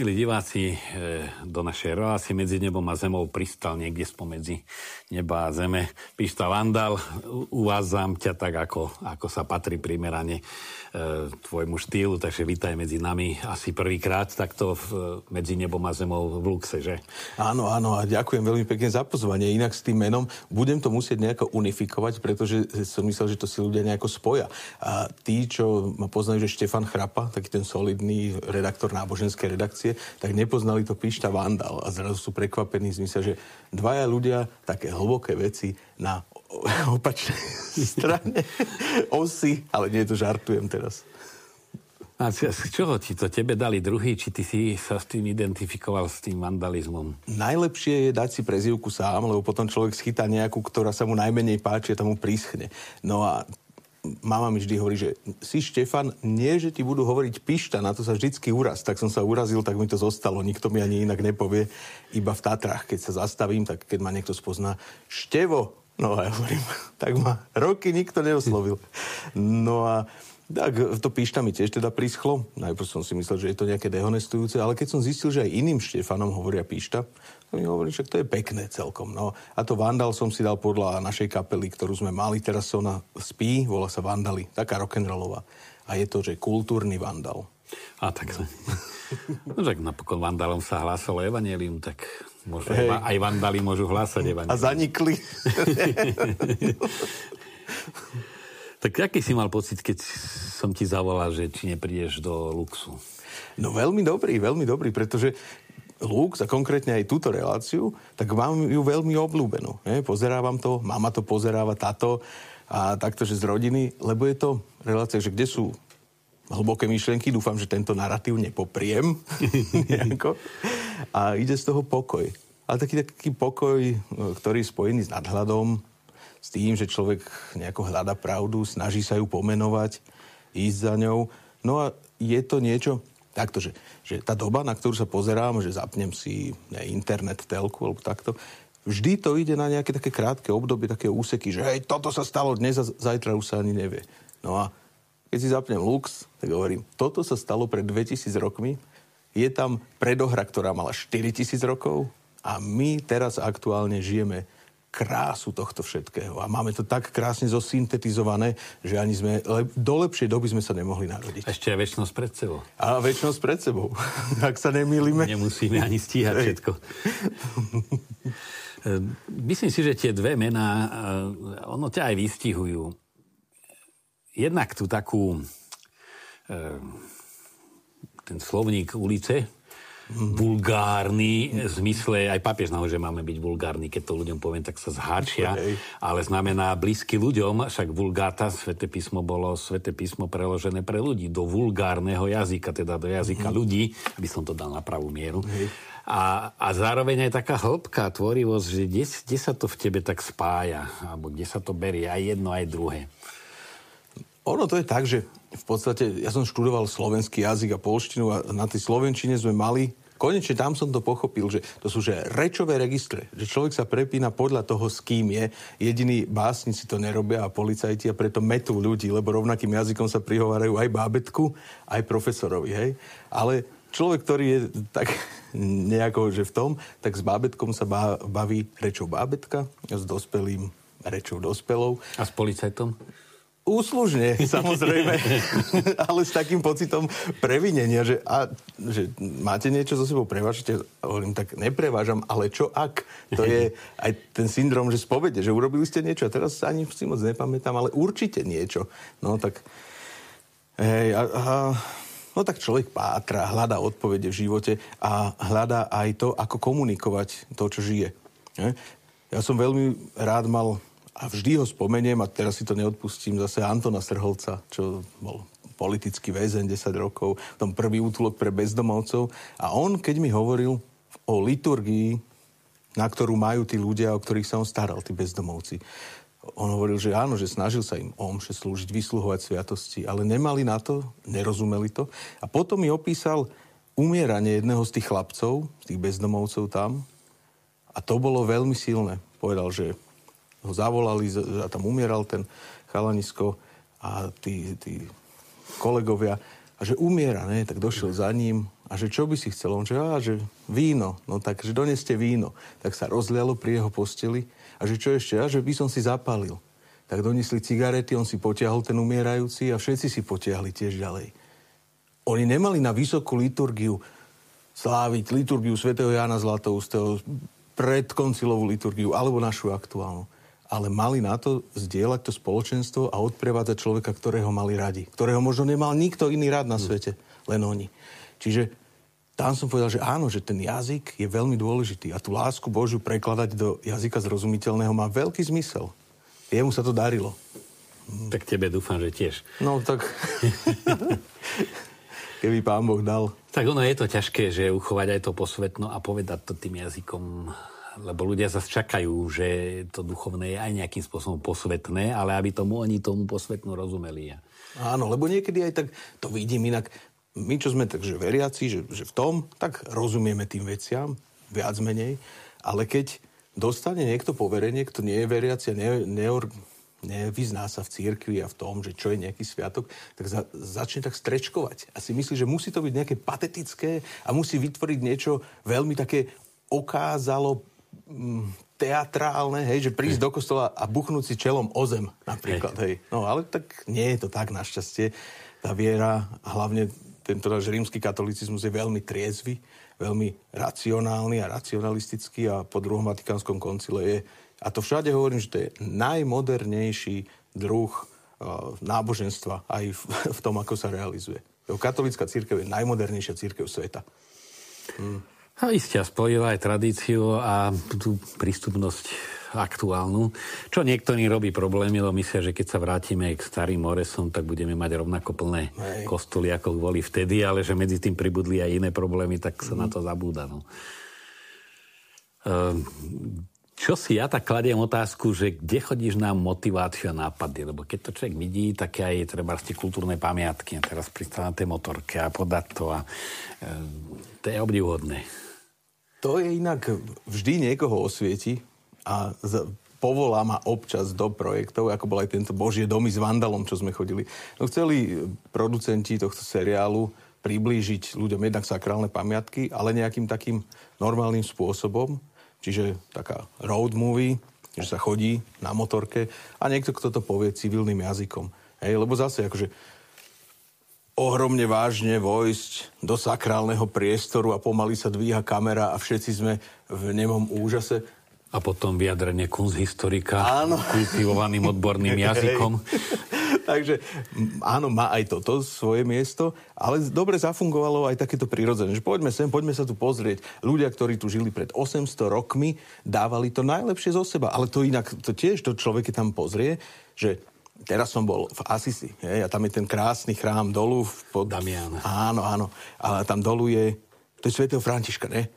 Milí diváci, e, do našej relácie medzi nebom a zemou. Pristal niekde spomedzi neba a zeme. Píšta Vandal, uvádzam ťa tak, ako, ako sa patrí primerane tvojmu štýlu, takže vítaj medzi nami asi prvýkrát takto v, medzi nebom a zemou v Luxe, že? Áno, áno a ďakujem veľmi pekne za pozvanie. Inak s tým menom budem to musieť nejako unifikovať, pretože som myslel, že to si ľudia nejako spoja. A tí, čo ma poznajú, že Štefan Chrapa, taký ten solidný redaktor náboženskej redakcie, tak nepoznali to Píšta Vandal a zrazu sú prekvapení z mysle, že dvaja ľudia také hlboké veci na opačnej strane osy, ale nie to žartujem teraz. A z čoho ti to tebe dali druhý, či ty si sa s tým identifikoval, s tým vandalizmom? Najlepšie je dať si prezivku sám, lebo potom človek schytá nejakú, ktorá sa mu najmenej páči a tomu príschne. No a mama mi vždy hovorí, že si Štefan, nie, že ti budú hovoriť pišta, na to sa vždycky uraz. Tak som sa urazil, tak mi to zostalo. Nikto mi ani inak nepovie. Iba v Tatrách, keď sa zastavím, tak keď ma niekto spozná, Števo, no a ja hovorím, tak ma roky nikto neoslovil. No a tak to píšta mi tiež teda príschlo. Najprv som si myslel, že je to nejaké dehonestujúce, ale keď som zistil, že aj iným Štefanom hovoria píšta, to mi hovorí, že to je pekné celkom. No. A to Vandal som si dal podľa našej kapely, ktorú sme mali, teraz ona spí, volá sa Vandali, taká rock'n'rollová. A je to, že kultúrny Vandal. A tak. No tak napokon Vandalom sa hlásalo evanelium, tak môžu, hey. aj Vandali môžu hlásať evanelium. A zanikli. Tak aký si mal pocit, keď som ti zavolal, že či neprídeš do Luxu? No veľmi dobrý, veľmi dobrý, pretože Lux a konkrétne aj túto reláciu, tak mám ju veľmi obľúbenú. Ne? Pozerávam to, mama to pozeráva, táto a takto, že z rodiny, lebo je to relácia, že kde sú hlboké myšlienky, dúfam, že tento narratív nepopriem a ide z toho pokoj. Ale taký, taký pokoj, ktorý je spojený s nadhľadom, s tým, že človek nejako hľada pravdu, snaží sa ju pomenovať, ísť za ňou. No a je to niečo, takto, že, že tá doba, na ktorú sa pozerám, že zapnem si ne, internet, telku alebo takto, vždy to ide na nejaké také krátke obdobie, také úseky, že hej, toto sa stalo dnes a zajtra už sa ani nevie. No a keď si zapnem Lux, tak hovorím, toto sa stalo pred 2000 rokmi, je tam predohra, ktorá mala 4000 rokov a my teraz aktuálne žijeme krásu tohto všetkého. A máme to tak krásne zosyntetizované, že ani sme, le, do lepšej doby sme sa nemohli narodiť. Ešte aj väčšnosť pred sebou. A väčšnosť pred sebou. Ak sa nemýlime. Nemusíme ani stíhať všetko. Myslím si, že tie dve mená, eh, ono ťa aj vystihujú. Jednak tu takú eh, ten slovník ulice, vulgárny, v zmysle, aj naho, že máme byť vulgárni, keď to ľuďom poviem, tak sa zháčia, ale znamená blízky ľuďom, však vulgáta, svete písmo bolo svete písmo preložené pre ľudí, do vulgárneho jazyka, teda do jazyka mm. ľudí, aby som to dal na pravú mieru. A, a zároveň aj taká hĺbka, tvorivosť, že kde, kde sa to v tebe tak spája, alebo kde sa to berie, aj jedno, aj druhé. Ono to je tak, že v podstate ja som študoval slovenský jazyk a polštinu a na tej slovenčine sme mali konečne tam som to pochopil, že to sú že rečové registre, že človek sa prepína podľa toho, s kým je. Jediní básnici to nerobia a policajti a preto metú ľudí, lebo rovnakým jazykom sa prihovárajú aj bábetku, aj profesorovi, hej. Ale človek, ktorý je tak nejako, že v tom, tak s bábetkom sa baví rečou bábetka, s dospelým rečou dospelou. A s policajtom? Úslužne, samozrejme, ale s takým pocitom previnenia, že, a, že máte niečo so sebou, prevážate? Hovorím, tak neprevážam, ale čo ak? To je aj ten syndrom, že spovede, že urobili ste niečo a teraz ani si moc nepamätám, ale určite niečo. No tak, hej, a, a, no tak človek pátra, hľadá odpovede v živote a hľadá aj to, ako komunikovať to, čo žije. Ja som veľmi rád mal a vždy ho spomeniem, a teraz si to neodpustím, zase Antona Srholca, čo bol politický väzeň 10 rokov, tom prvý útulok pre bezdomovcov. A on, keď mi hovoril o liturgii, na ktorú majú tí ľudia, o ktorých sa on staral, tí bezdomovci, on hovoril, že áno, že snažil sa im omše slúžiť, vysluhovať sviatosti, ale nemali na to, nerozumeli to. A potom mi opísal umieranie jedného z tých chlapcov, tých bezdomovcov tam. A to bolo veľmi silné. Povedal, že ho zavolali a tam umieral ten chalanisko a tí, tí kolegovia a že umiera, ne? tak došiel za ním A že čo by si chcel? On že, á, že víno. No tak, že doneste víno. Tak sa rozlialo pri jeho posteli. A že čo ešte? A že by som si zapálil. Tak donesli cigarety, on si potiahol ten umierajúci a všetci si potiahli tiež ďalej. Oni nemali na vysokú liturgiu sláviť liturgiu svätého Jana Zlatoustého, predkoncilovú liturgiu alebo našu aktuálnu. Ale mali na to zdieľať to spoločenstvo a odprevádzať človeka, ktorého mali radi. Ktorého možno nemal nikto iný rád na svete, len oni. Čiže tam som povedal, že áno, že ten jazyk je veľmi dôležitý a tú lásku Božiu prekladať do jazyka zrozumiteľného má veľký zmysel. Jemu sa to darilo. Tak tebe dúfam, že tiež. No tak... Keby pán Boh dal. Tak ono je to ťažké, že uchovať aj to posvetno a povedať to tým jazykom lebo ľudia zase čakajú, že to duchovné je aj nejakým spôsobom posvetné, ale aby tomu oni tomu posvetnú rozumeli. Áno, lebo niekedy aj tak to vidím inak my, čo sme takže veriaci, že, že v tom, tak rozumieme tým veciam, viac menej, ale keď dostane niekto poverenie, kto nie je veriaci a ne, ne, nevyzná sa v církvi a v tom, že čo je nejaký sviatok, tak za, začne tak strečkovať. A si myslí, že musí to byť nejaké patetické a musí vytvoriť niečo veľmi také okázalo teatrálne, hej, že prísť do kostola a buchnúť si čelom o zem, napríklad, hej. No ale tak nie je to tak našťastie. Tá viera, hlavne tento náš rímsky katolicizmus je veľmi triezvy, veľmi racionálny a racionalistický a po druhom Vatikánskom koncile je, a to všade hovorím, že to je najmodernejší druh uh, náboženstva aj v, v tom, ako sa realizuje. Katolická církev je najmodernejšia církev sveta. Hmm. A isté, spojila aj tradíciu a tú prístupnosť aktuálnu. Čo niektorí robí problémy, lebo myslia, že keď sa vrátime k starým Moresom, tak budeme mať rovnako plné Hej. kostoly, ako boli vtedy, ale že medzi tým pribudli aj iné problémy, tak sa mm. na to zabúda. No. Ehm, čo si ja tak kladiem otázku, že kde chodíš na motiváciu a nápady? Lebo keď to človek vidí, tak aj treba tie kultúrne pamiatky a teraz pristáva na tej motorke a podať to a e, to je obdivhodné. To je inak, vždy niekoho osvieti, a z, povolá ma občas do projektov, ako bol aj tento Božie domy s Vandalom, čo sme chodili. No chceli producenti tohto seriálu priblížiť ľuďom jednak sakrálne pamiatky, ale nejakým takým normálnym spôsobom. Čiže taká road movie, že sa chodí na motorke a niekto, kto to povie civilným jazykom. Hej, lebo zase akože ohromne vážne vojsť do sakrálneho priestoru a pomaly sa dvíha kamera a všetci sme v nemom úžase a potom vyjadrenie kunsthistorika Áno. kultivovaným odborným jazykom. Takže áno, má aj toto svoje miesto, ale dobre zafungovalo aj takéto prirodzené, že poďme sem, poďme sa tu pozrieť. Ľudia, ktorí tu žili pred 800 rokmi, dávali to najlepšie zo seba, ale to inak, to tiež to človek tam pozrie, že Teraz som bol v Asisi, je, a tam je ten krásny chrám dolu. Pod... Damiana. Áno, áno. A tam dolu je, to je svätého Františka, ne?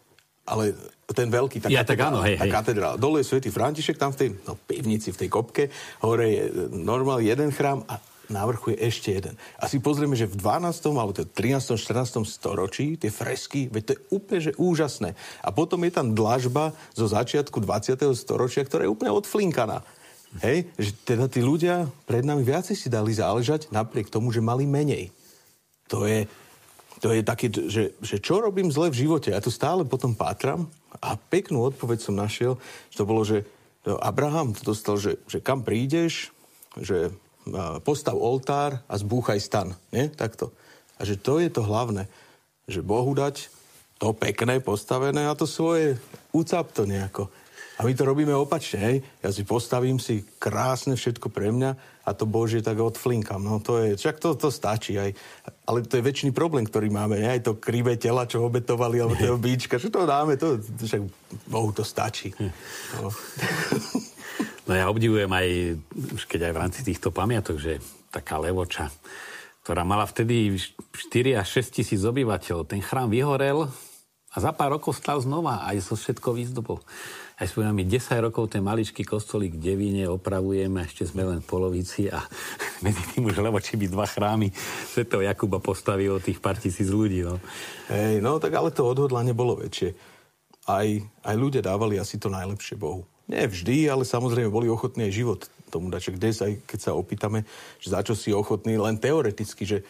Ale ten veľký, tá, ja, tak áno, hej, tá hej. katedrála. Dole je svätý František, tam v tej no, pivnici, v tej kopke, hore je normál jeden chrám a na vrchu je ešte jeden. A si pozrieme, že v 12. alebo 13. 14. storočí tie fresky, veď to je úplne že úžasné. A potom je tam dlažba zo začiatku 20. storočia, ktorá je úplne odflinkaná. Hej, že teda tí ľudia pred nami viacej si dali záležať napriek tomu, že mali menej. To je, to je také, že, že čo robím zle v živote. Ja tu stále potom pátram a peknú odpoveď som našiel, že to bolo, že Abraham to dostal, že, že kam prídeš, že postav oltár a zbúchaj stan. Nie? Takto. A že to je to hlavné. Že Bohu dať to pekné, postavené a to svoje ucap to nejako. A my to robíme opačne, hej. Ja si postavím si krásne všetko pre mňa a to Božie tak odflinkam. No to je, však to, to stačí aj. Ale to je väčší problém, ktorý máme, ne? Aj to krivé tela, čo obetovali, alebo toho bíčka, že to dáme, to, však Bohu to stačí. No. no ja obdivujem aj, už keď aj v rámci týchto pamiatok, že taká levoča, ktorá mala vtedy 4 až 6 tisíc obyvateľov, ten chrám vyhorel a za pár rokov stal znova aj so všetkou výzdobou. Aj spomínam, my 10 rokov ten maličký kostolík v Devíne opravujeme, ešte sme len v polovici a medzi tým už lebo či by dva chrámy svetov Jakuba postavilo tých pár tisíc ľudí. No. Hej, no tak ale to odhodlanie bolo väčšie. Aj, aj ľudia dávali asi to najlepšie Bohu. Nie vždy, ale samozrejme boli ochotní aj život tomu dať. Kde aj keď sa opýtame, že za čo si ochotný, len teoreticky, že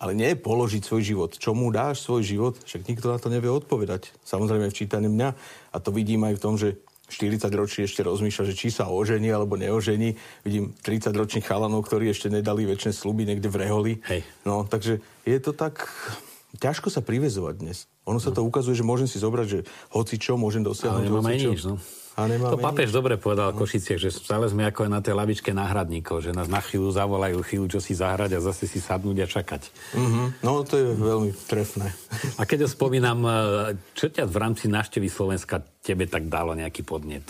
Ale nie položiť svoj život. Čomu dáš svoj život? Však nikto na to nevie odpovedať. Samozrejme v čítaní mňa. A to vidím aj v tom, že 40 ročí ešte rozmýšľa, že či sa ožení alebo neožení. Vidím 30 ročných chalanov, ktorí ešte nedali väčšie sluby niekde v Reholi. Hej. No, takže je to tak... Ťažko sa privezovať dnes. Ono sa to ukazuje, že môžem si zobrať, že hoci čo môžem dosiahnuť. Ale nemám aj nič, no. A to papež dobre povedal v Košiciach, že stále sme ako na tej lavičke náhradníkov, že nás na chvíľu zavolajú, chvíľu čo si zahrať a zase si sadnúť a čakať. Mm-hmm. No to je veľmi trefné. A keď ho spomínam, e, čo ťa v rámci návštevy Slovenska tebe tak dalo nejaký podnet?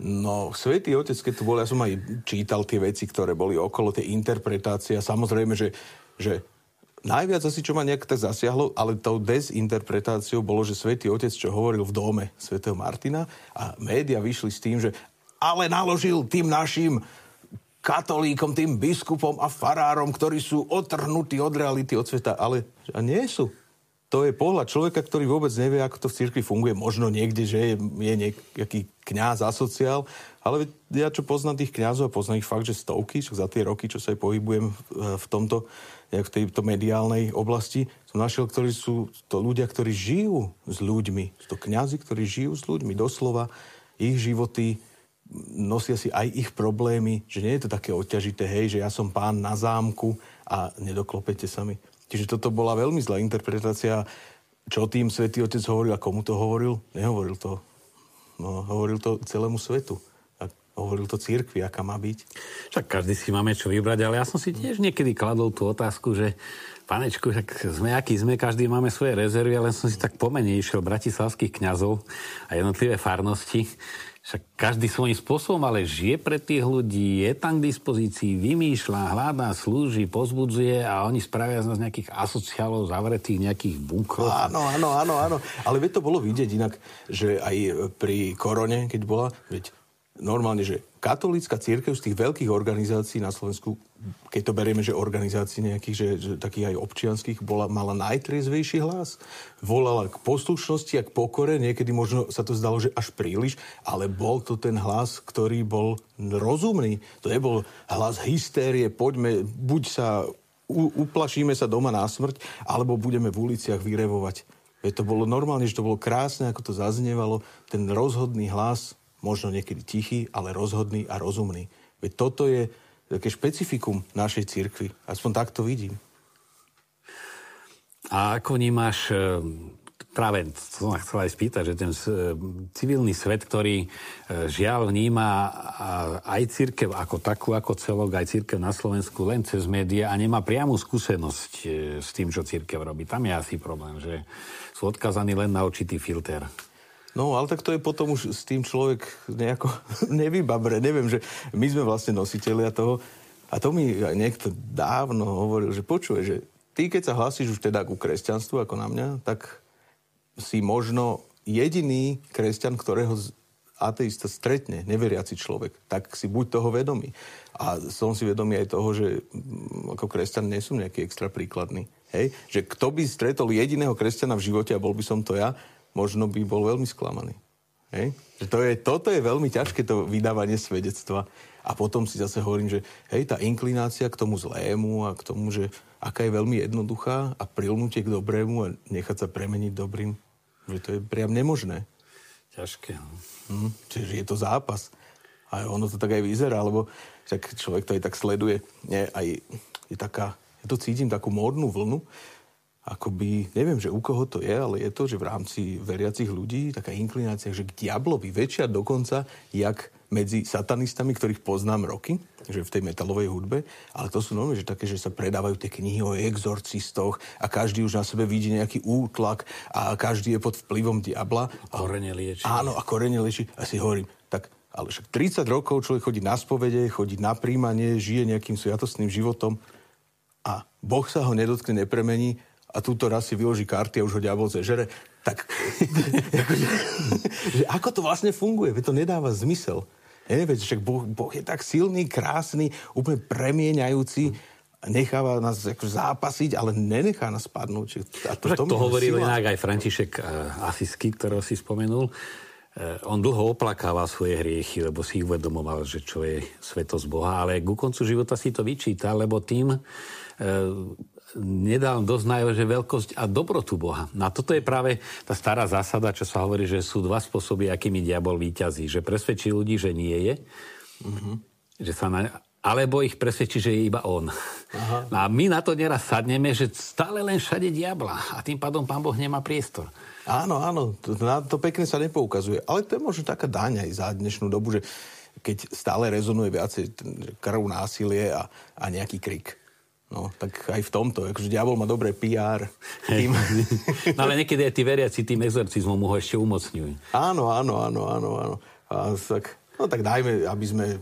No, Svetý Otec, keď tu bol, ja som aj čítal tie veci, ktoré boli okolo, tie interpretácie a samozrejme, že, že Najviac asi, čo ma nejak tak zasiahlo, ale tou dezinterpretáciou bolo, že svätý Otec, čo hovoril v dome svätého Martina a média vyšli s tým, že ale naložil tým našim katolíkom, tým biskupom a farárom, ktorí sú otrhnutí od reality, od sveta, ale a nie sú. To je pohľad človeka, ktorý vôbec nevie, ako to v cirkvi funguje. Možno niekde, že je, je nejaký kňaz asociál, ale ja čo poznám tých kňazov a poznám ich fakt, že stovky, čo za tie roky, čo sa aj pohybujem v tomto v tejto mediálnej oblasti, som našiel, ktorí sú to ľudia, ktorí žijú s ľuďmi. Sú to kňazi, ktorí žijú s ľuďmi. Doslova ich životy nosia si aj ich problémy, že nie je to také odťažité, hej, že ja som pán na zámku a nedoklopete sa mi. Čiže toto bola veľmi zlá interpretácia, čo tým svätý Otec hovoril a komu to hovoril. Nehovoril to. No, hovoril to celému svetu hovoril to církvi, aká má byť. Však každý si máme čo vybrať, ale ja som si tiež niekedy kladol tú otázku, že panečku, tak sme akí sme, každý máme svoje rezervy, ale som si tak pomene išiel bratislavských kňazov a jednotlivé farnosti. Však každý svojím spôsobom, ale žije pre tých ľudí, je tam k dispozícii, vymýšľa, hľadá, slúži, pozbudzuje a oni spravia z nás nejakých asociálov zavretých nejakých bunkrov. Áno, áno, áno, áno. Ale veď to bolo vidieť inak, že aj pri korone, keď bola, veď normálne, že katolícka církev z tých veľkých organizácií na Slovensku, keď to berieme, že organizácií nejakých, že, že takých aj občianských, bola, mala najtriezvejší hlas. Volala k poslušnosti a k pokore, niekedy možno sa to zdalo, že až príliš, ale bol to ten hlas, ktorý bol rozumný. To nebol hlas hystérie, poďme, buď sa u, uplašíme sa doma na smrť, alebo budeme v uliciach vyrevovať. Veď to bolo normálne, že to bolo krásne, ako to zaznievalo, ten rozhodný hlas možno niekedy tichý, ale rozhodný a rozumný. Veď toto je také špecifikum našej cirkvi. Aspoň tak to vidím. A ako vnímaš, e, práve to som chcel aj spýtať, že ten e, civilný svet, ktorý e, žiaľ vníma aj církev ako takú, ako celok, aj církev na Slovensku len cez médiá a nemá priamu skúsenosť s tým, čo církev robí. Tam je asi problém, že sú odkazaní len na určitý filter. No, ale tak to je potom už s tým človek nejako nevybabre. Neviem, že my sme vlastne nositeľia toho. A to mi niekto dávno hovoril, že počuje, že ty, keď sa hlasíš už teda ku kresťanstvu, ako na mňa, tak si možno jediný kresťan, ktorého ateista stretne, neveriaci človek, tak si buď toho vedomý. A som si vedomý aj toho, že mm, ako kresťan nie som nejaký extra príkladný. Hej? Že kto by stretol jediného kresťana v živote a bol by som to ja, možno by bol veľmi sklamaný. Hej? Že to je, toto je veľmi ťažké, to vydávanie svedectva. A potom si zase hovorím, že hej, tá inklinácia k tomu zlému a k tomu, že aká je veľmi jednoduchá a prilnutie k dobrému a nechať sa premeniť dobrým, že to je priam nemožné. Ťažké. No. Hm, čiže je to zápas. A ono to tak aj vyzerá, lebo však človek to aj tak sleduje. Nie, aj je taká, ja to cítim takú módnu vlnu, akoby, neviem, že u koho to je, ale je to, že v rámci veriacich ľudí taká inklinácia, že k diablovi väčšia dokonca, jak medzi satanistami, ktorých poznám roky, že v tej metalovej hudbe, ale to sú normálne, že také, že sa predávajú tie knihy o exorcistoch a každý už na sebe vidí nejaký útlak a každý je pod vplyvom diabla. Korene lieči. Áno, a korene lieči. A si hovorím, tak ale však 30 rokov človek chodí na spovede, chodí na príjmanie, žije nejakým sviatostným životom a Boh sa ho nedotkne, nepremení a túto raz si vyloží karty a už ho diabol zežere, tak akože, že ako to vlastne funguje? Veď to nedáva zmysel. Nie, veď však boh, boh je tak silný, krásny, úplne premieňajúci, necháva nás akože zápasiť, ale nenechá nás padnúť. A to, to, to hovoril inak aj František uh, Asisky, ktorého si spomenul. Uh, on dlho oplakával svoje hriechy, lebo si uvedomoval, že čo je svetosť Boha, ale ku koncu života si to vyčítal, lebo tým uh, nedal dosť najavo, že veľkosť a dobrotu Boha. Na toto je práve tá stará zásada, čo sa hovorí, že sú dva spôsoby, akými diabol výťazí. Že presvedčí ľudí, že nie je, mm-hmm. že sa na, alebo ich presvedčí, že je iba on. Aha. No a my na to neraz sadneme, že stále len všade diabla a tým pádom pán Boh nemá priestor. Áno, áno, to, na to pekne sa nepoukazuje. Ale to je možno taká daň aj za dnešnú dobu, že keď stále rezonuje viacej krv, násilie a, a nejaký krik. No, tak aj v tomto, akože diabol má dobré PR. Tým... no ale niekedy aj tí veriaci tým exorcizmom ho ešte umocňujú. Áno, áno, áno, áno, áno. A tak, no tak dajme, aby sme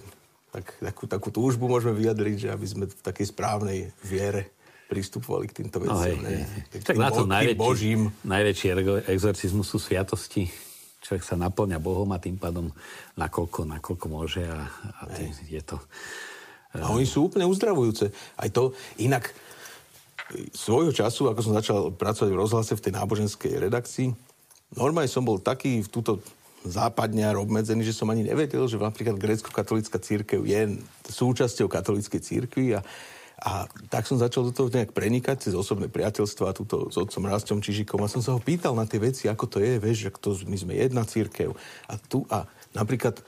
tak, takú, takú túžbu môžeme vyjadriť, že aby sme v takej správnej viere pristupovali k týmto veciam. No, hej, hej. Tak na to najväčší, božím. najväčší exorcizmus sú sviatosti. Človek sa naplňa Bohom a tým pádom nakoľko, nakoľko môže a, a tým, je to... A oni sú úplne uzdravujúce. Aj to inak svojho času, ako som začal pracovať v rozhlase v tej náboženskej redakcii, normálne som bol taký v túto západňar obmedzený, že som ani nevedel, že napríklad grécko-katolická církev je súčasťou katolíckej církvy a a tak som začal do toho nejak prenikať cez osobné priateľstva túto s otcom Rastom Čižikom a som sa ho pýtal na tie veci, ako to je, vieš, že to, my sme jedna církev. A tu a napríklad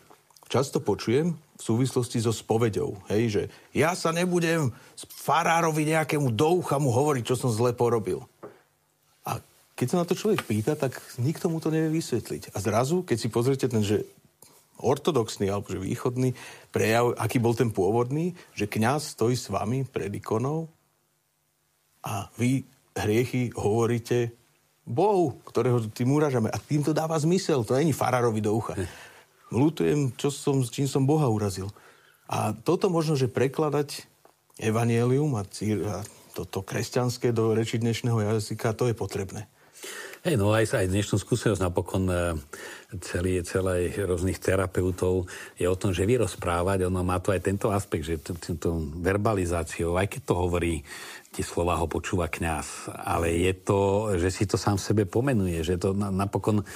často počujem v súvislosti so spovedou, hej, že ja sa nebudem farárovi nejakému doucha mu hovoriť, čo som zle porobil. A keď sa na to človek pýta, tak nikto mu to nevie vysvetliť. A zrazu, keď si pozrite ten, že ortodoxný alebo že východný prejav, aký bol ten pôvodný, že kňaz stojí s vami pred ikonou a vy hriechy hovoríte Bohu, ktorého tým uražame. A tým to dáva zmysel. To není farárovi do ucha. Lutujem, čo som, čím som Boha urazil. A toto možno, že prekladať evanielium a, cír, a toto kresťanské do reči dnešného jazyka, to je potrebné. Hej, no aj, aj dnešnú skúsenosť napokon e, celý, celé rôznych terapeutov je o tom, že vyrozprávať, ono má to aj tento aspekt, že týmto verbalizáciou, aj keď to hovorí, tie slova ho počúva kňaz, ale je to, že si to sám sebe pomenuje, že to napokon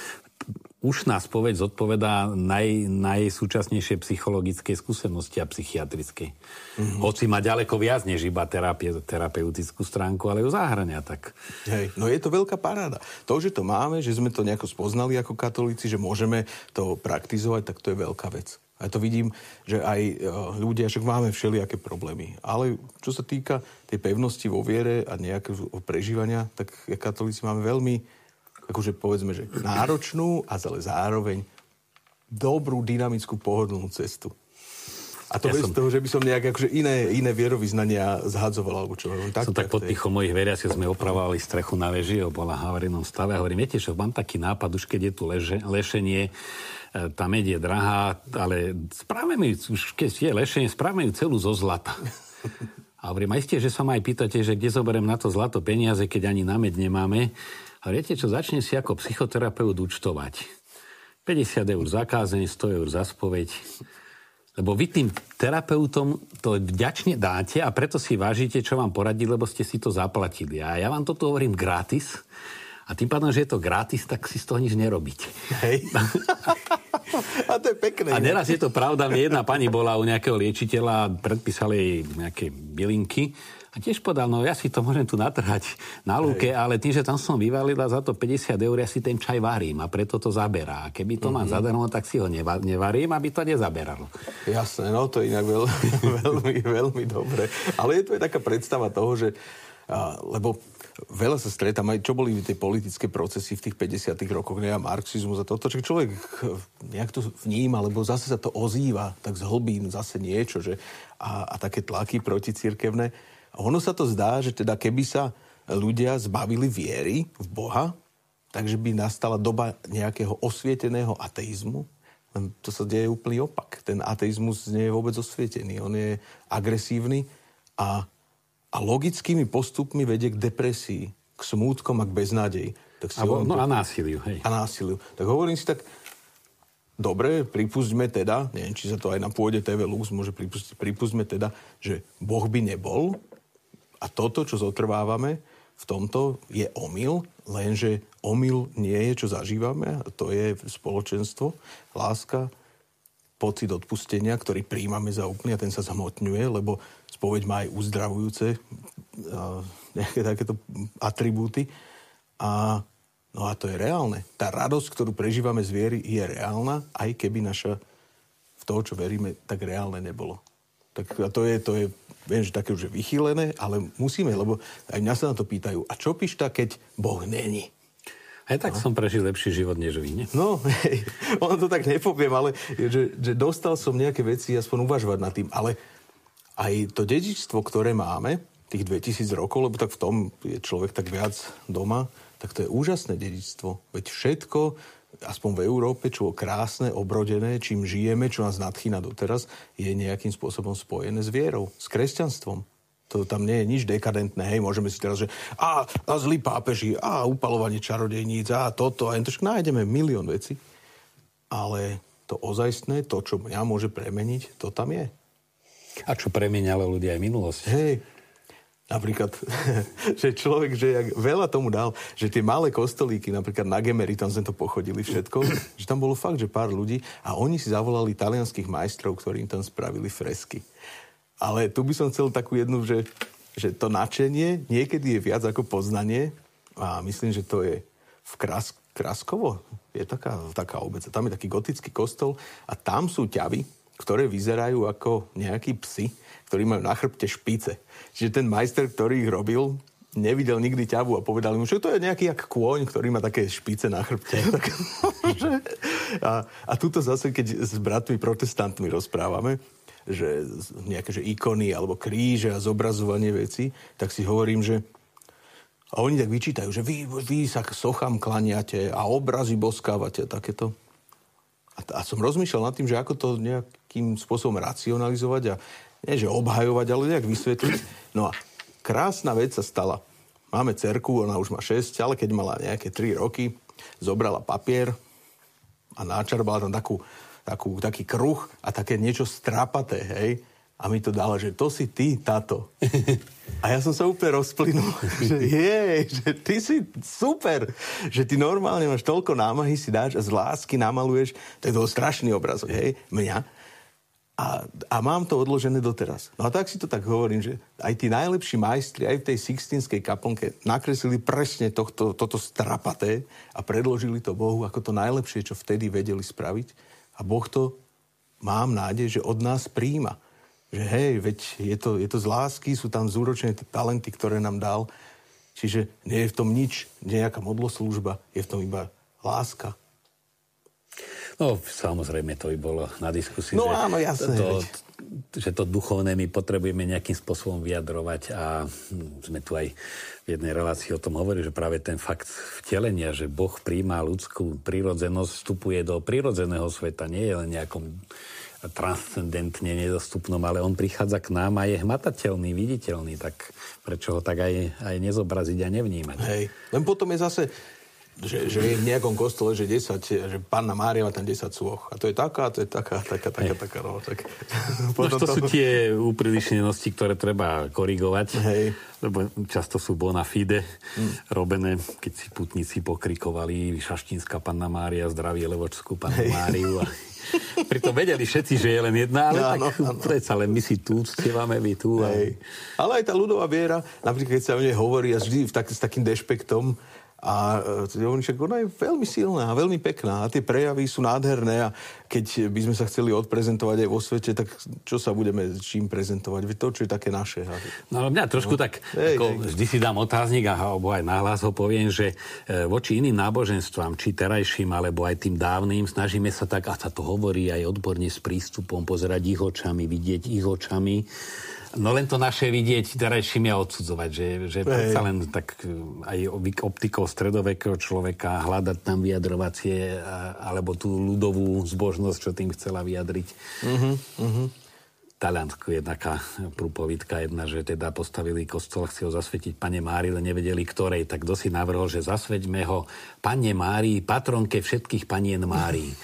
ušná spoveď zodpovedá naj, najsúčasnejšie psychologické skúsenosti a psychiatrické. Mm-hmm. Hoci má ďaleko viac než iba terapie, terapeutickú stránku, ale ju zahrania tak. Hej, no je to veľká paráda. To, že to máme, že sme to nejako spoznali ako katolíci, že môžeme to praktizovať, tak to je veľká vec. A to vidím, že aj e, ľudia, však máme všelijaké problémy. Ale čo sa týka tej pevnosti vo viere a nejakého prežívania, tak katolíci máme veľmi akože povedzme, že náročnú, a ale zároveň dobrú, dynamickú, pohodlnú cestu. A to ja bez som... toho, že by som nejak akože iné, iné vierovýznania zhadzoval, alebo čo. Tak, som tak, tak pod tichom mojich veriacich sme opravovali strechu na veži, bola v havarijnom stave a hovorím, viete, že mám taký nápad, už keď je tu leže, lešenie, e, tá med je drahá, ale spravíme ju, už keď je lešenie, spravíme ju celú zo zlata. A hovorím, a isté, že sa ma aj pýtate, že kde zoberiem na to zlato peniaze, keď ani na med nemáme. A viete čo, začne si ako psychoterapeut účtovať. 50 eur za kázeň, 100 eur za spoveď. Lebo vy tým terapeutom to vďačne dáte a preto si vážite, čo vám poradí, lebo ste si to zaplatili. A ja vám toto hovorím gratis. A tým pádom, že je to gratis, tak si z toho nič nerobíte. Hej. a to je pekné. A neraz je to pravda. Jedna pani bola u nejakého liečiteľa a predpísali jej nejaké bylinky a tiež povedal, no ja si to môžem tu natrhať na lúke, Hej. ale tým, že tam som vyvalila za to 50 eur, ja si ten čaj varím a preto to zaberá. A keby to mm-hmm. mám zadarmo, tak si ho neva- nevarím, aby to nezaberalo. Jasné, no to je inak veľ, veľmi, veľmi dobre. Ale je to aj taká predstava toho, že a, lebo veľa sa stretám aj, čo boli tie politické procesy v tých 50 rokoch, ne, a marxizmus a toto, čo človek nejak to vníma, lebo zase sa to ozýva, tak z hlbín zase niečo, že a, a také tlaky proticirkevné. A ono sa to zdá, že teda keby sa ľudia zbavili viery v Boha, takže by nastala doba nejakého osvieteného ateizmu. To sa deje úplný opak. Ten ateizmus nie je vôbec osvietený. On je agresívny a, a logickými postupmi vedie k depresii, k smútkom a k beznádeji. Tak si a, no, a násiliu. Hej. A násiliu. Tak hovorím si tak, dobre, pripustme teda, neviem, či sa to aj na pôde TV Lux môže pripustiť, pripustme teda, že Boh by nebol, a toto, čo zotrvávame v tomto, je omyl, lenže omyl nie je, čo zažívame, a to je spoločenstvo, láska, pocit odpustenia, ktorý príjmame za úplný a ten sa zhmotňuje, lebo spoveď má aj uzdravujúce nejaké takéto atribúty. A, no a to je reálne. Tá radosť, ktorú prežívame z viery, je reálna, aj keby naša v toho, čo veríme, tak reálne nebolo. Tak to je, to je viem, že také už je vychýlené, ale musíme, lebo aj mňa sa na to pýtajú, a čo píšta, keď Boh není? Aj tak no. som prežil lepší život než vy? No, hej, ono to tak nepoviem, ale že, že dostal som nejaké veci aspoň uvažovať nad tým. Ale aj to dedičstvo, ktoré máme, tých 2000 rokov, lebo tak v tom je človek tak viac doma, tak to je úžasné dedičstvo. Veď všetko, aspoň v Európe, čo krásne, obrodené, čím žijeme, čo nás nadchýna doteraz, je nejakým spôsobom spojené s vierou, s kresťanstvom. To tam nie je nič dekadentné, hej, môžeme si teraz, že a, a zlí pápeži, a upalovanie čarodejníc, a toto, a to nájdeme milión vecí. Ale to ozajstné, to, čo mňa môže premeniť, to tam je. A čo premenialo ľudia aj minulosť. Hej, Napríklad, že človek, že jak veľa tomu dal, že tie malé kostolíky, napríklad na Gemery, tam sme to pochodili všetko, že tam bolo fakt, že pár ľudí a oni si zavolali talianských majstrov, ktorí im tam spravili fresky. Ale tu by som chcel takú jednu, že, že to načenie niekedy je viac ako poznanie a myslím, že to je v Kras, Kraskovo, je taká, taká obec, tam je taký gotický kostol a tam sú ťavy, ktoré vyzerajú ako nejakí psy, ktorí majú na chrbte špice. Čiže ten majster, ktorý ich robil, nevidel nikdy ťavu a povedal mu, že to je nejaký jak kôň, ktorý má také špice na chrbte. a, a tuto zase, keď s bratmi protestantmi rozprávame, že nejaké že ikony alebo kríže a zobrazovanie veci, tak si hovorím, že a oni tak vyčítajú, že vy, vy sa sochám klaniate a obrazy boskávate takéto. A, a som rozmýšľal nad tým, že ako to nejakým spôsobom racionalizovať a nie že obhajovať, ale nejak vysvetliť. No a krásna vec sa stala. Máme cerku, ona už má 6, ale keď mala nejaké 3 roky, zobrala papier a náčarbala tam takú takú, taký kruh a také niečo strapaté, hej. A mi to dala, že to si ty, táto. A ja som sa úplne rozplynul, že jej, že ty si super, že ty normálne máš toľko námahy, si dáš a z lásky namaluješ, to je toho strašný obrazok, hej, mňa. A, a mám to odložené doteraz. No a tak si to tak hovorím, že aj tí najlepší majstri, aj v tej Sixtinskej kaplnke nakreslili presne tohto, toto strapaté a predložili to Bohu ako to najlepšie, čo vtedy vedeli spraviť. A Boh to, mám nádej, že od nás príjima. Že hej, veď je to, je to z lásky, sú tam zúročené talenty, ktoré nám dal. Čiže nie je v tom nič, nejaká modloslúžba, je v tom iba láska. No, samozrejme, to by bolo na diskusiu. No že áno, jasné. To, že to duchovné my potrebujeme nejakým spôsobom vyjadrovať a hm, sme tu aj v jednej relácii o tom hovorí, že práve ten fakt vtelenia, že Boh príjma ľudskú prírodzenosť, vstupuje do prírodzeného sveta, nie je len nejakom transcendentne nedostupnom, ale on prichádza k nám a je hmatateľný, viditeľný, tak prečo ho tak aj, aj nezobraziť a nevnímať. Hej. Len potom je zase že, že je v nejakom kostole, že 10, že panna Mária má tam 10 súch. A to je taká, to je taká, taká, taká, hey. taká. No, tak, no, to, to sú tie úprilišnenosti, ktoré treba korigovať. Hej. Lebo často sú bona fide hmm. robené, keď si putníci pokrikovali Šaštínska panna Mária, zdraví Levočskú pannu hey. Máriu. A... Pritom vedeli všetci, že je len jedna, ale tak no, no. predsa len my si tu, stievame my tu. Hej. Ale aj tá ľudová viera, napríklad keď sa o nej hovorí a vždy tak, s takým dešpektom, a e, že ona je veľmi silná a veľmi pekná a tie prejavy sú nádherné a keď by sme sa chceli odprezentovať aj vo svete, tak čo sa budeme čím prezentovať? To, čo je také naše. No ale mňa trošku no. tak, hej, ako hej. vždy si dám otáznik a alebo aj náhlas ho poviem, že e, voči iným náboženstvám, či terajším, alebo aj tým dávnym, snažíme sa tak, a sa to hovorí aj odborne s prístupom, pozerať ich očami, vidieť ich očami No len to naše vidieť terajším je odsudzovať, že, že predsa len tak e, aj optikou stredovekého človeka hľadať tam vyjadrovacie alebo tú ľudovú zbožnosť, čo tým chcela vyjadriť. Uh-huh, uh-huh. Taliansku je taká prúpovidka jedna, že teda postavili kostol, chci ho zasvetiť Pane Mári, ale nevedeli ktorej. Tak kto si navrhol, že zasveťme ho Pane Mári, patronke všetkých panien Mári.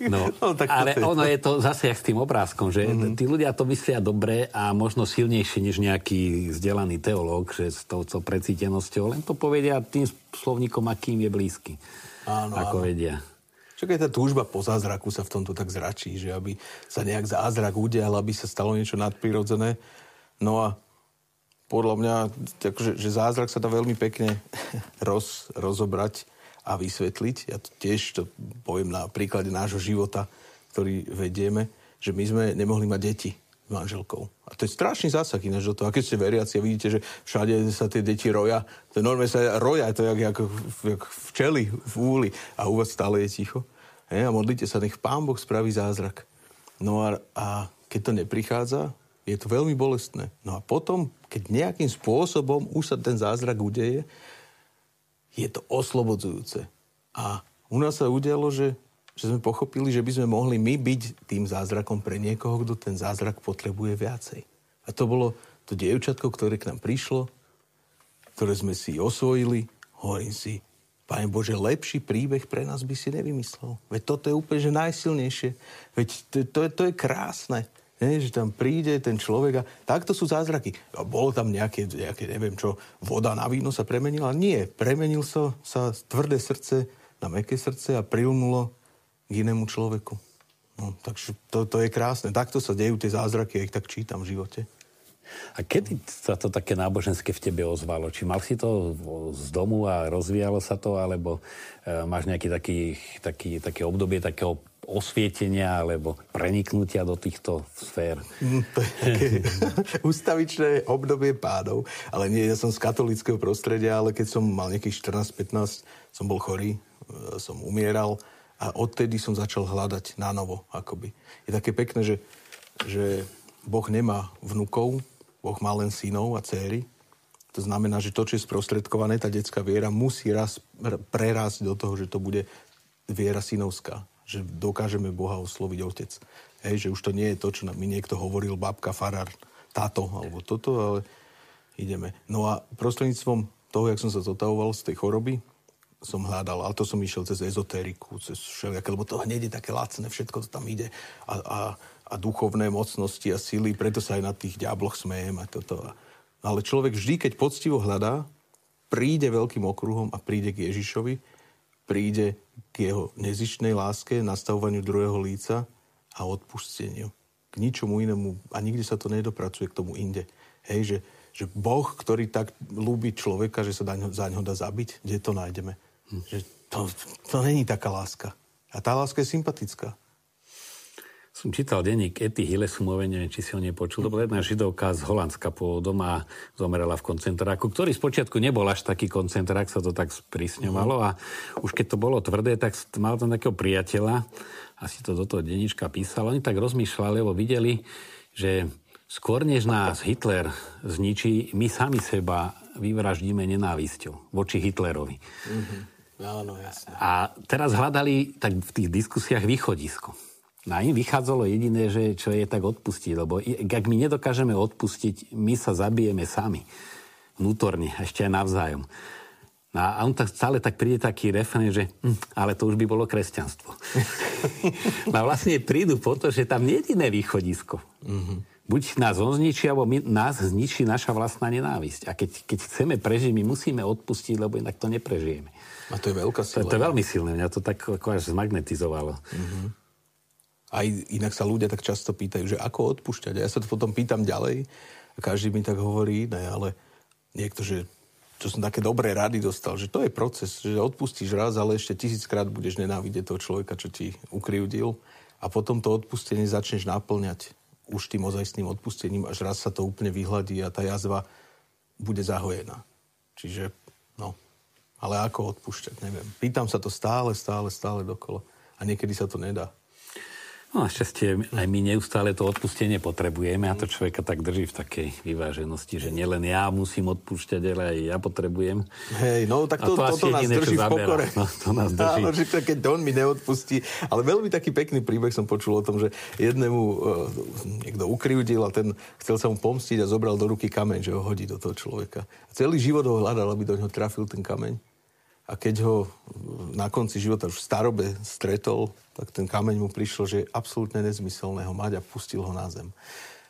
No, no tak ale to ono je to zase jak s tým obrázkom, že mm-hmm. tí ľudia to myslia dobre a možno silnejšie než nejaký vzdelaný teológ, že s touto precítenosťou len to povedia tým slovníkom, akým je blízky. Áno, ako áno. vedia. Však aj tá túžba po zázraku sa v tomto tak zračí, že aby sa nejak zázrak udial, aby sa stalo niečo nadprirodzené. No a podľa mňa, takže, že zázrak sa dá veľmi pekne roz, rozobrať a vysvetliť. Ja to tiež to poviem na príklade nášho života, ktorý vedieme, že my sme nemohli mať deti manželkou. A to je strašný zásah ináč do toho. A keď ste veriaci a vidíte, že všade sa tie deti roja, to normálne sa roja, to je jak, jak včely v úli a u vás stále je ticho. Hej, a modlite sa, nech Pán Boh spraví zázrak. No a, a keď to neprichádza, je to veľmi bolestné. No a potom, keď nejakým spôsobom už sa ten zázrak udeje, je to oslobodzujúce. A u nás sa udialo, že, že sme pochopili, že by sme mohli my byť tým zázrakom pre niekoho, kto ten zázrak potrebuje viacej. A to bolo to dievčatko, ktoré k nám prišlo, ktoré sme si osvojili. Hovorím si, Pane Bože, lepší príbeh pre nás by si nevymyslel. Veď toto je úplne že najsilnejšie. Veď to, to, je, to je krásne. Nie, že tam príde ten človek a takto sú zázraky. A bolo tam nejaké, nejaké, neviem čo, voda na víno sa premenila? Nie, premenil sa, sa tvrdé srdce na meké srdce a prilnulo k inému človeku. No, takže to, to je krásne. Takto sa dejú tie zázraky, ja ich tak čítam v živote. A kedy sa to také náboženské v tebe ozvalo? Či mal si to z domu a rozvíjalo sa to, alebo e, máš nejaký taký, taký, také obdobie takého osvietenia alebo preniknutia do týchto sfér? Mm, to je také ustavičné obdobie pádov. Ale nie, ja som z katolického prostredia, ale keď som mal nejakých 14-15, som bol chorý, e, som umieral a odtedy som začal hľadať na novo, akoby. Je také pekné, že, že Boh nemá vnukov, Boh má len synov a céry. To znamená, že to, čo je sprostredkované, tá detská viera, musí raz prerásť do toho, že to bude viera synovská. Že dokážeme Boha osloviť otec. Hej, že už to nie je to, čo mi niekto hovoril, babka, farár, táto, alebo toto, ale ideme. No a prostredníctvom toho, jak som sa zotavoval z tej choroby, som hľadal, ale to som išiel cez ezotériku, cez všelijaké, lebo to hneď je také lacné, všetko to tam ide. A, a a duchovné mocnosti a sily, preto sa aj na tých diabloch smejem a toto. Ale človek vždy, keď poctivo hľadá, príde veľkým okruhom a príde k Ježišovi, príde k jeho nezištnej láske, nastavovaniu druhého líca a odpusteniu. K ničomu inému a nikdy sa to nedopracuje k tomu inde. Hej, že, že Boh, ktorý tak ľúbi človeka, že sa za ňo dá zabiť, kde to nájdeme? Že to, to není taká láska. A tá láska je sympatická som čítal denník Ety Hillesumovej, neviem, či si o nej počul. To bola jedna židovka z Holandska pôvodom a zomrela v koncentráku, ktorý spočiatku nebol až taký koncentrák, sa to tak sprísňovalo a už keď to bolo tvrdé, tak mal tam takého priateľa, asi to do toho denníčka písal. Oni tak rozmýšľali, lebo videli, že skôr než nás Hitler zničí, my sami seba vyvraždíme nenávisťou voči Hitlerovi. Mm-hmm. Áno, jasne. A teraz hľadali tak v tých diskusiách východisko. Na im vychádzalo jediné, že čo je tak odpustiť, lebo ak my nedokážeme odpustiť, my sa zabijeme sami. Vnútorne, ešte aj navzájom. No a on tak stále tak príde taký refren, že hm, ale to už by bolo kresťanstvo. no a vlastne prídu po to, že tam nie je východisko. Mm-hmm. Buď nás on zničí, alebo my, nás zničí naša vlastná nenávisť. A keď, keď chceme prežiť, my musíme odpustiť, lebo inak to neprežijeme. A to je veľká sila. To, to je veľmi silné. Mňa to tak ako až zmagnetizovalo. Mm-hmm. Aj inak sa ľudia tak často pýtajú, že ako odpúšťať. A ja sa to potom pýtam ďalej a každý mi tak hovorí, ne, ale niekto, že čo som také dobré rady dostal, že to je proces, že odpustíš raz, ale ešte tisíckrát budeš nenávidieť toho človeka, čo ti ukryvdil a potom to odpustenie začneš naplňať už tým ozajstným odpustením, až raz sa to úplne vyhladí a tá jazva bude zahojená. Čiže, no, ale ako odpúšťať, neviem. Pýtam sa to stále, stále, stále dokolo a niekedy sa to nedá. No šťastie, aj my neustále to odpustenie potrebujeme a to človeka tak drží v takej vyváženosti, že nielen ja musím odpúšťať, ale aj ja potrebujem. Hej, no tak to, to toto nás drží v pokore. No, to nás drží. Áno, že keď on mi neodpustí. Ale veľmi taký pekný príbeh som počul o tom, že jednému uh, niekto ukrivdil a ten chcel sa mu pomstiť a zobral do ruky kameň, že ho hodí do toho človeka. Celý život ho hľadal, aby do neho trafil ten kameň a keď ho na konci života už v starobe stretol, tak ten kameň mu prišlo, že je absolútne nezmyselné ho mať a pustil ho na zem.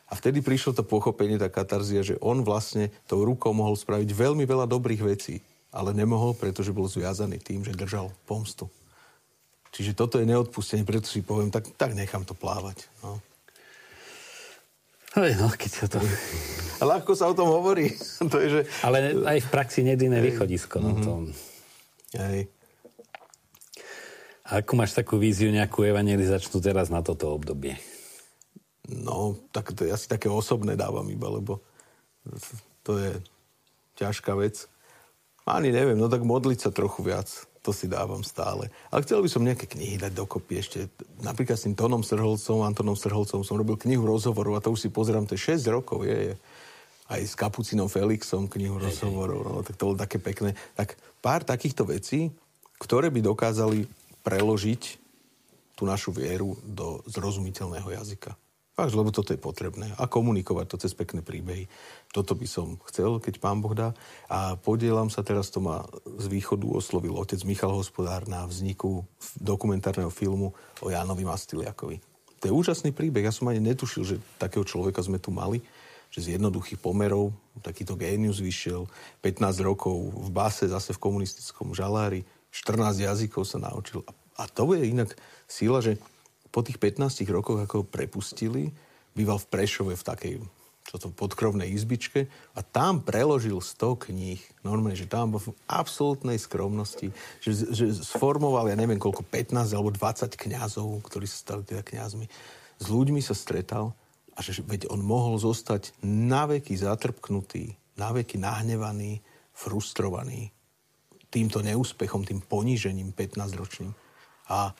A vtedy prišlo to pochopenie, tá katarzia, že on vlastne tou rukou mohol spraviť veľmi veľa dobrých vecí, ale nemohol, pretože bol zviazaný tým, že držal pomstu. Čiže toto je neodpustenie, preto si poviem, tak, tak nechám to plávať. No. No, keď sa to... Ľahko sa o tom hovorí. to je, že... Ale aj v praxi nediné východisko. No, to... Hej. A ako máš takú víziu nejakú evangelizačnú teraz na toto obdobie? No, tak to je asi také osobné dávam iba, lebo to je ťažká vec. Ani neviem, no tak modliť sa trochu viac. To si dávam stále. Ale chcel by som nejaké knihy dať dokopy ešte. Napríklad s tým Tonom Srholcom, Antonom Srholcom som robil knihu rozhovorov a to už si pozerám, to je 6 rokov, je, je. Aj s Kapucinom Felixom knihu rozhovorov, no tak to bolo také pekné. Tak pár takýchto vecí, ktoré by dokázali preložiť tú našu vieru do zrozumiteľného jazyka. Fakt, lebo toto je potrebné. A komunikovať to cez pekné príbehy. Toto by som chcel, keď pán Boh dá. A podielam sa teraz, to ma z východu oslovil otec Michal Hospodár na vzniku dokumentárneho filmu o Jánovi Mastiliakovi. To je úžasný príbeh. Ja som ani netušil, že takého človeka sme tu mali že z jednoduchých pomerov takýto génius vyšiel, 15 rokov v base, zase v komunistickom žalári, 14 jazykov sa naučil. A to je inak síla, že po tých 15 rokoch, ako ho prepustili, býval v Prešove v takej čo to, podkrovnej izbičke a tam preložil 100 kníh. Normálne, že tam bol v absolútnej skromnosti, že, že sformoval, ja neviem koľko, 15 alebo 20 kňazov, ktorí sa stali teda kňazmi. S ľuďmi sa stretal a že veď on mohol zostať naveky zatrpknutý, naveky nahnevaný, frustrovaný týmto neúspechom, tým ponížením 15-ročným. A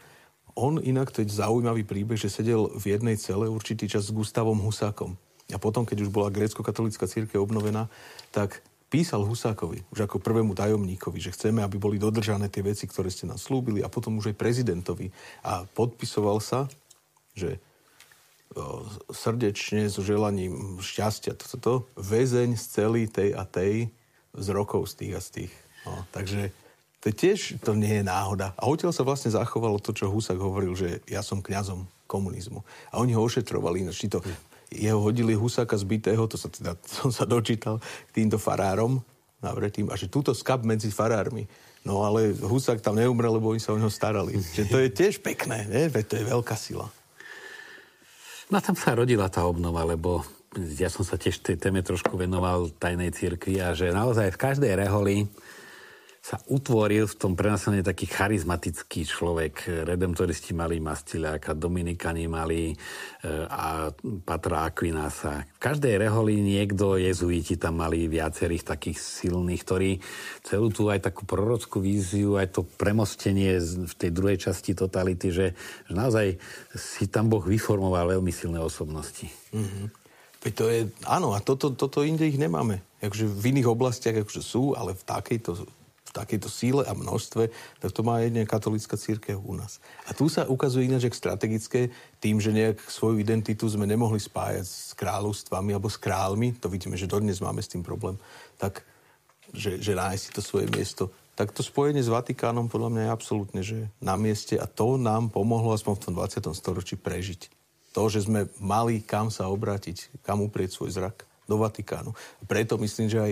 on inak, to je zaujímavý príbeh, že sedel v jednej cele určitý čas s Gustavom Husákom. A potom, keď už bola grécko-katolická církev obnovená, tak písal Husákovi, už ako prvému tajomníkovi, že chceme, aby boli dodržané tie veci, ktoré ste nám slúbili a potom už aj prezidentovi. A podpisoval sa, že srdečne so želaním šťastia, toto, to, väzeň z celý tej a tej z rokov z tých a z tých. No, takže to tiež, to nie je náhoda. A odtiaľ sa vlastne zachovalo to, čo Husak hovoril, že ja som kňazom komunizmu. A oni ho ošetrovali, ináč to jeho hodili Husaka zbitého, to sa teda, som sa dočítal, k týmto farárom navretým, a že túto skap medzi farármi. No ale Husak tam neumrel, lebo oni sa o neho starali. Že to je tiež pekné, ne? Veď to je veľká sila. No tam sa rodila tá obnova, lebo ja som sa tiež tej téme trošku venoval tajnej cirkvi a že naozaj v každej reholi sa utvoril v tom prenaselení taký charizmatický človek. Redemptoristi mali Mastiľáka, Dominikani mali e, a Patra Aquinasa. V každej reholi niekto, jezuiti tam mali viacerých takých silných, ktorí celú tú aj takú prorockú víziu, aj to premostenie v tej druhej časti totality, že, že naozaj si tam Boh vyformoval veľmi silné osobnosti. Mm-hmm. To je, áno, a toto, toto inde ich nemáme. Akože v iných oblastiach akože sú, ale v takejto takejto síle a množstve, tak to má jedne katolická církev u nás. A tu sa ukazuje ináč strategické tým, že nejak svoju identitu sme nemohli spájať s kráľovstvami alebo s kráľmi, to vidíme, že dodnes máme s tým problém, tak že, že nájsť si to svoje miesto. Tak to spojenie s Vatikánom podľa mňa je absolútne že na mieste a to nám pomohlo aspoň v tom 20. storočí prežiť. To, že sme mali kam sa obrátiť, kam uprieť svoj zrak do Vatikánu. Preto myslím, že aj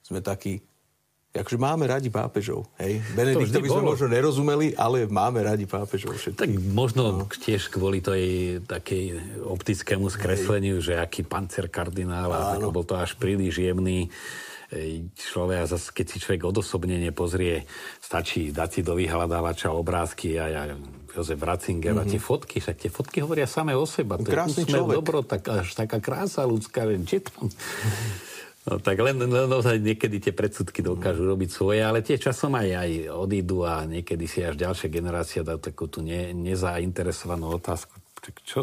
sme takí Akože máme radi pápežov, hej. Benediktovi sme možno nerozumeli, ale máme radi pápežov všetkých. Tak možno no. tiež kvôli tej takej optickému skresleniu, hej. že aký pancer kardinál, a tak bol to až príliš jemný človek, a zase keď si človek odosobnenie pozrie, stačí dať si do vyhľadávača obrázky a ja, Jozef Ratzinger mm-hmm. a tie fotky, však tie fotky hovoria same o seba. To Krásny je človek. dobro, tak, až taká krása ľudská, že tam... No tak len, len naozaj niekedy tie predsudky dokážu robiť svoje, ale tie časom aj, aj odídu a niekedy si až ďalšia generácia dá takú tú ne, nezainteresovanú otázku. Čo,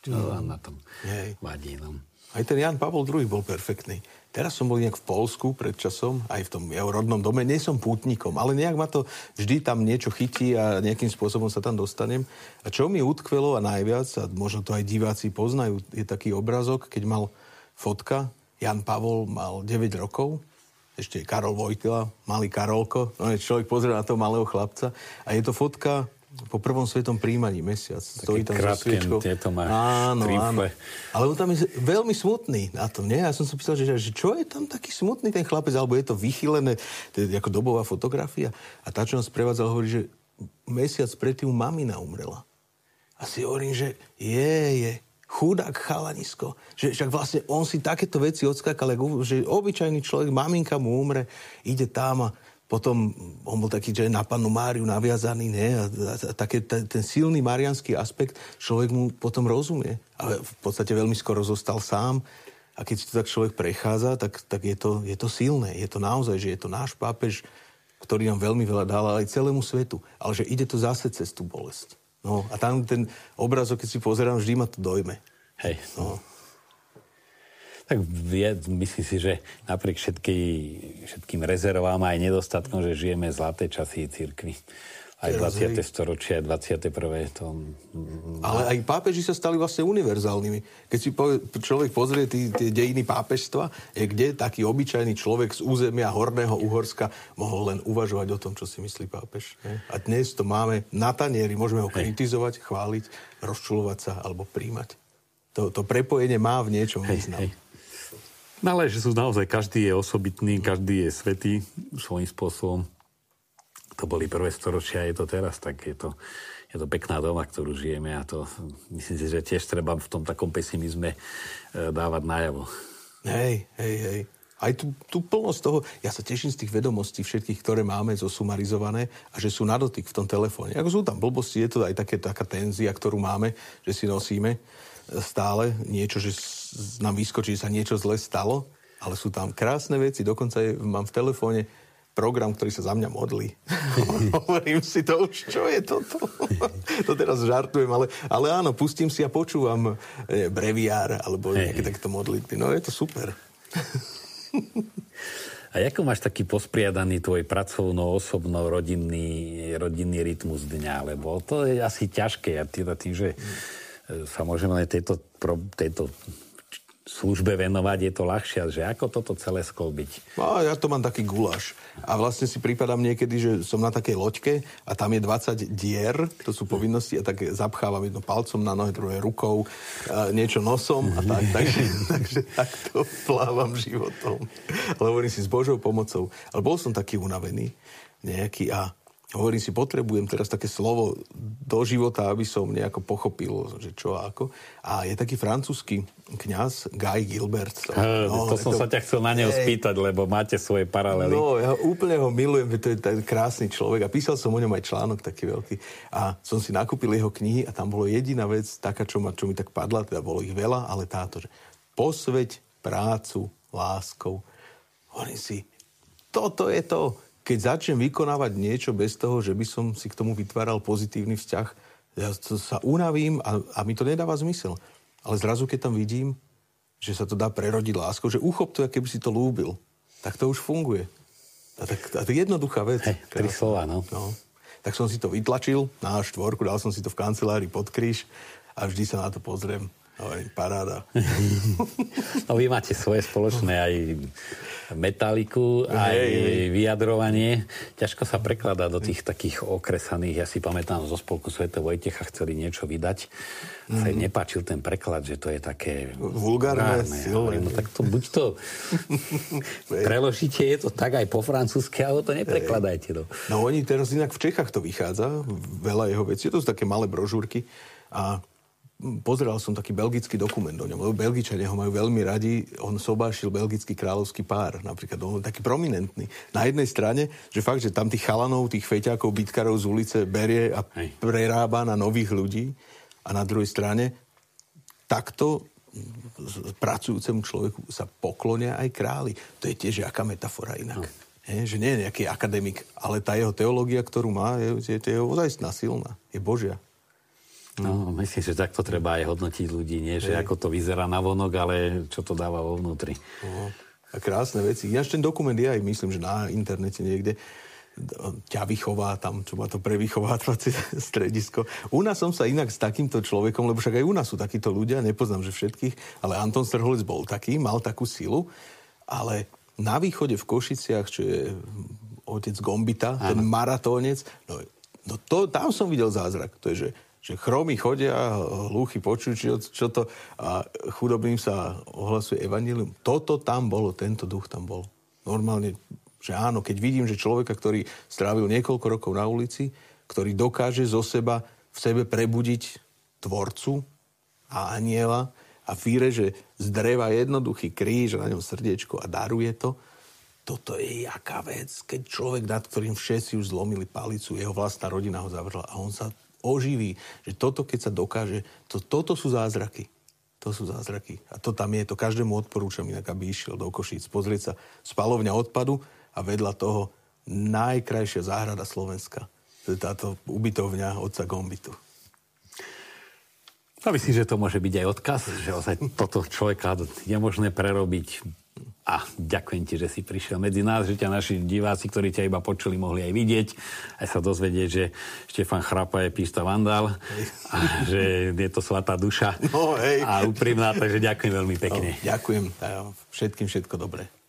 čo mm. vám na tom Hej. vadí? No? Aj ten Jan Pavol II bol perfektný. Teraz som bol nejak v Polsku pred časom, aj v tom jeho rodnom dome. Nie som pútnikom, ale nejak ma to vždy tam niečo chytí a nejakým spôsobom sa tam dostanem. A čo mi utkvelo a najviac, a možno to aj diváci poznajú, je taký obrazok, keď mal fotka Jan Pavol mal 9 rokov, ešte Karol Vojtila, malý Karolko, no človek pozrie na toho malého chlapca a je to fotka po prvom svetom príjmaní mesiac. Stojí tam krátke, tieto má áno, áno. Ale on tam je veľmi smutný na tom, nie? Ja som si pýtal, že, že čo je tam taký smutný ten chlapec, alebo je to vychylené, to je ako dobová fotografia. A tá, čo nás prevádzala, hovorí, že mesiac predtým mamina umrela. A si hovorím, že je, je, chudák chalanisko. Že však vlastne on si takéto veci odskákal, že obyčajný človek, maminka mu umre, ide tam a potom on bol taký, že na panu Máriu naviazaný, ne? A, a, a také, ten, ten silný marianský aspekt, človek mu potom rozumie. Ale v podstate veľmi skoro zostal sám. A keď si to tak človek prechádza, tak, tak je, to, je to silné. Je to naozaj, že je to náš pápež, ktorý nám veľmi veľa dal, ale aj celému svetu. Ale že ide to zase cez tú bolesť. No a tam ten obrazok, keď si pozerám, vždy ma to dojme. Hej. No. Tak je, myslím si, že napriek všetký, všetkým rezervám aj nedostatkom, že žijeme zlaté časy církvy. Aj 20. Hej. storočie, 21. To... Ale aj pápeži sa stali vlastne univerzálnymi. Keď si povie, človek pozrie tie dejiny pápežstva, je kde taký obyčajný človek z územia Horného Uhorska mohol len uvažovať o tom, čo si myslí pápež. Ne? A dnes to máme na tanieri, môžeme ho kritizovať, chváliť, rozčulovať sa alebo príjmať. To, to prepojenie má v niečom význam. Hej. No ale že sú naozaj, každý je osobitný, každý je svetý svojím spôsobom. To boli prvé storočia, je to teraz, tak je to, je to pekná doma, ktorú žijeme a to myslím si, že tiež treba v tom takom pesimizme e, dávať najavo. Hej, hej, hej. Aj tú, tú plnosť toho, ja sa teším z tých vedomostí všetkých, ktoré máme zosumarizované a že sú na dotyk v tom telefóne. Ako sú tam blbosti, je to aj také, taká tenzia, ktorú máme, že si nosíme stále niečo, že nám vyskočí, že sa niečo zle stalo, ale sú tam krásne veci. Dokonca je, mám v telefóne program, ktorý sa za mňa modlí. Hovorím si to už, čo je toto? to teraz žartujem, ale, ale áno, pustím si a počúvam e, breviár alebo hey. nejaké takto modlitby. No je to super. A ako máš taký pospriadaný tvoj pracovno, osobno, rodinný, rodinný rytmus dňa? Lebo to je asi ťažké. A teda tým, že sa môžeme len tejto, tejto službe venovať, je to ľahšie, že ako toto celé sklbiť? No, ja to mám taký guláš. A vlastne si prípadám niekedy, že som na takej loďke a tam je 20 dier, to sú povinnosti, a tak zapchávam jedno palcom na nohe, druhé rukou, niečo nosom a tak. Takže, takže takto plávam životom. Ale hovorím si s Božou pomocou. Ale bol som taký unavený nejaký a hovorím si, potrebujem teraz také slovo do života, aby som nejako pochopil, že čo a ako. A je taký francúzsky kňaz Guy Gilbert. To, no, to som to... sa ťa chcel na neho hey. spýtať, lebo máte svoje paralely. No, ja úplne ho milujem, to je ten krásny človek a písal som o ňom aj článok taký veľký. A som si nakúpil jeho knihy a tam bolo jediná vec, taká, čo, ma, čo mi tak padla, teda bolo ich veľa, ale táto, že posveď prácu láskou. Hovorím si, toto je to keď začnem vykonávať niečo bez toho, že by som si k tomu vytváral pozitívny vzťah, ja sa unavím a, a mi to nedáva zmysel. Ale zrazu, keď tam vidím, že sa to dá prerodiť láskou, že uchop to, keby si to lúbil, tak to už funguje. A tak, a to je jednoduchá vec. Hey, tri slova, no. no. Tak som si to vytlačil na štvorku, dal som si to v kancelárii pod kríž a vždy sa na to pozriem. Hovorím, paráda. no vy máte svoje spoločné aj metaliku, aj hej, vyjadrovanie. Ťažko sa prekladá do tých takých okresaných. Ja si pamätám, zo spolku Sv. Vojtecha chceli niečo vydať. Mm. Sa im nepáčil ten preklad, že to je také... Vulgárne, silné. No tak to buď to preložíte, je to tak aj po francúzsky, alebo to neprekladajte. No. no oni teraz inak v Čechách to vychádza, veľa jeho vecí. To sú také malé brožúrky a pozeral som taký belgický dokument o ňom, lebo Belgičania ho majú veľmi radi. On sobášil belgický kráľovský pár, napríklad. On taký prominentný. Na jednej strane, že fakt, že tam tých chalanov, tých feťákov, bytkarov z ulice berie a prerába na nových ľudí. A na druhej strane, takto pracujúcemu človeku sa poklonia aj králi. To je tiež aká metafora inak. No. Je, že nie je nejaký akademik, ale tá jeho teológia, ktorú má, je, je, je ozajstná, silná. Je Božia. No, myslím, že takto treba aj hodnotiť ľudí, nie že Hej. ako to vyzerá na vonok, ale čo to dáva vo vnútri. No, a krásne veci. Ináč ten dokument je aj, myslím, že na internete niekde ťa vychová tam, čo má to prevychovávacie stredisko. U nás som sa inak s takýmto človekom, lebo však aj u nás sú takíto ľudia, nepoznám, že všetkých, ale Anton Strholec bol taký, mal takú silu, ale na východe v Košiciach, čo je otec Gombita, ano. ten maratónec, no, no to, tam som videl zázrak. To je, že že chromy chodia, hluchy počujú, čo, čo to a chudobným sa ohlasuje evanílium. Toto tam bolo, tento duch tam bol. Normálne, že áno, keď vidím, že človeka, ktorý strávil niekoľko rokov na ulici, ktorý dokáže zo seba v sebe prebudiť tvorcu, a aniela a že z dreva jednoduchý kríž a na ňom srdiečko a daruje to, toto je jaká vec, keď človek, nad ktorým všetci už zlomili palicu, jeho vlastná rodina ho zavrla a on sa oživí, že toto, keď sa dokáže, to, toto sú zázraky. To sú zázraky. A to tam je, to každému odporúčam, inak aby išiel do Košíc, pozrieť sa spalovňa odpadu a vedľa toho najkrajšia záhrada Slovenska. To je táto ubytovňa otca Gombitu. No myslím, že to môže byť aj odkaz, že toto človeka je možné prerobiť. A ďakujem ti, že si prišiel medzi nás, že ťa naši diváci, ktorí ťa iba počuli, mohli aj vidieť, aj sa dozvedieť, že Štefan Chrapa je písta vandal a že je to svatá duša no, hej. a úprimná, takže ďakujem veľmi pekne. No, ďakujem všetkým všetko dobré.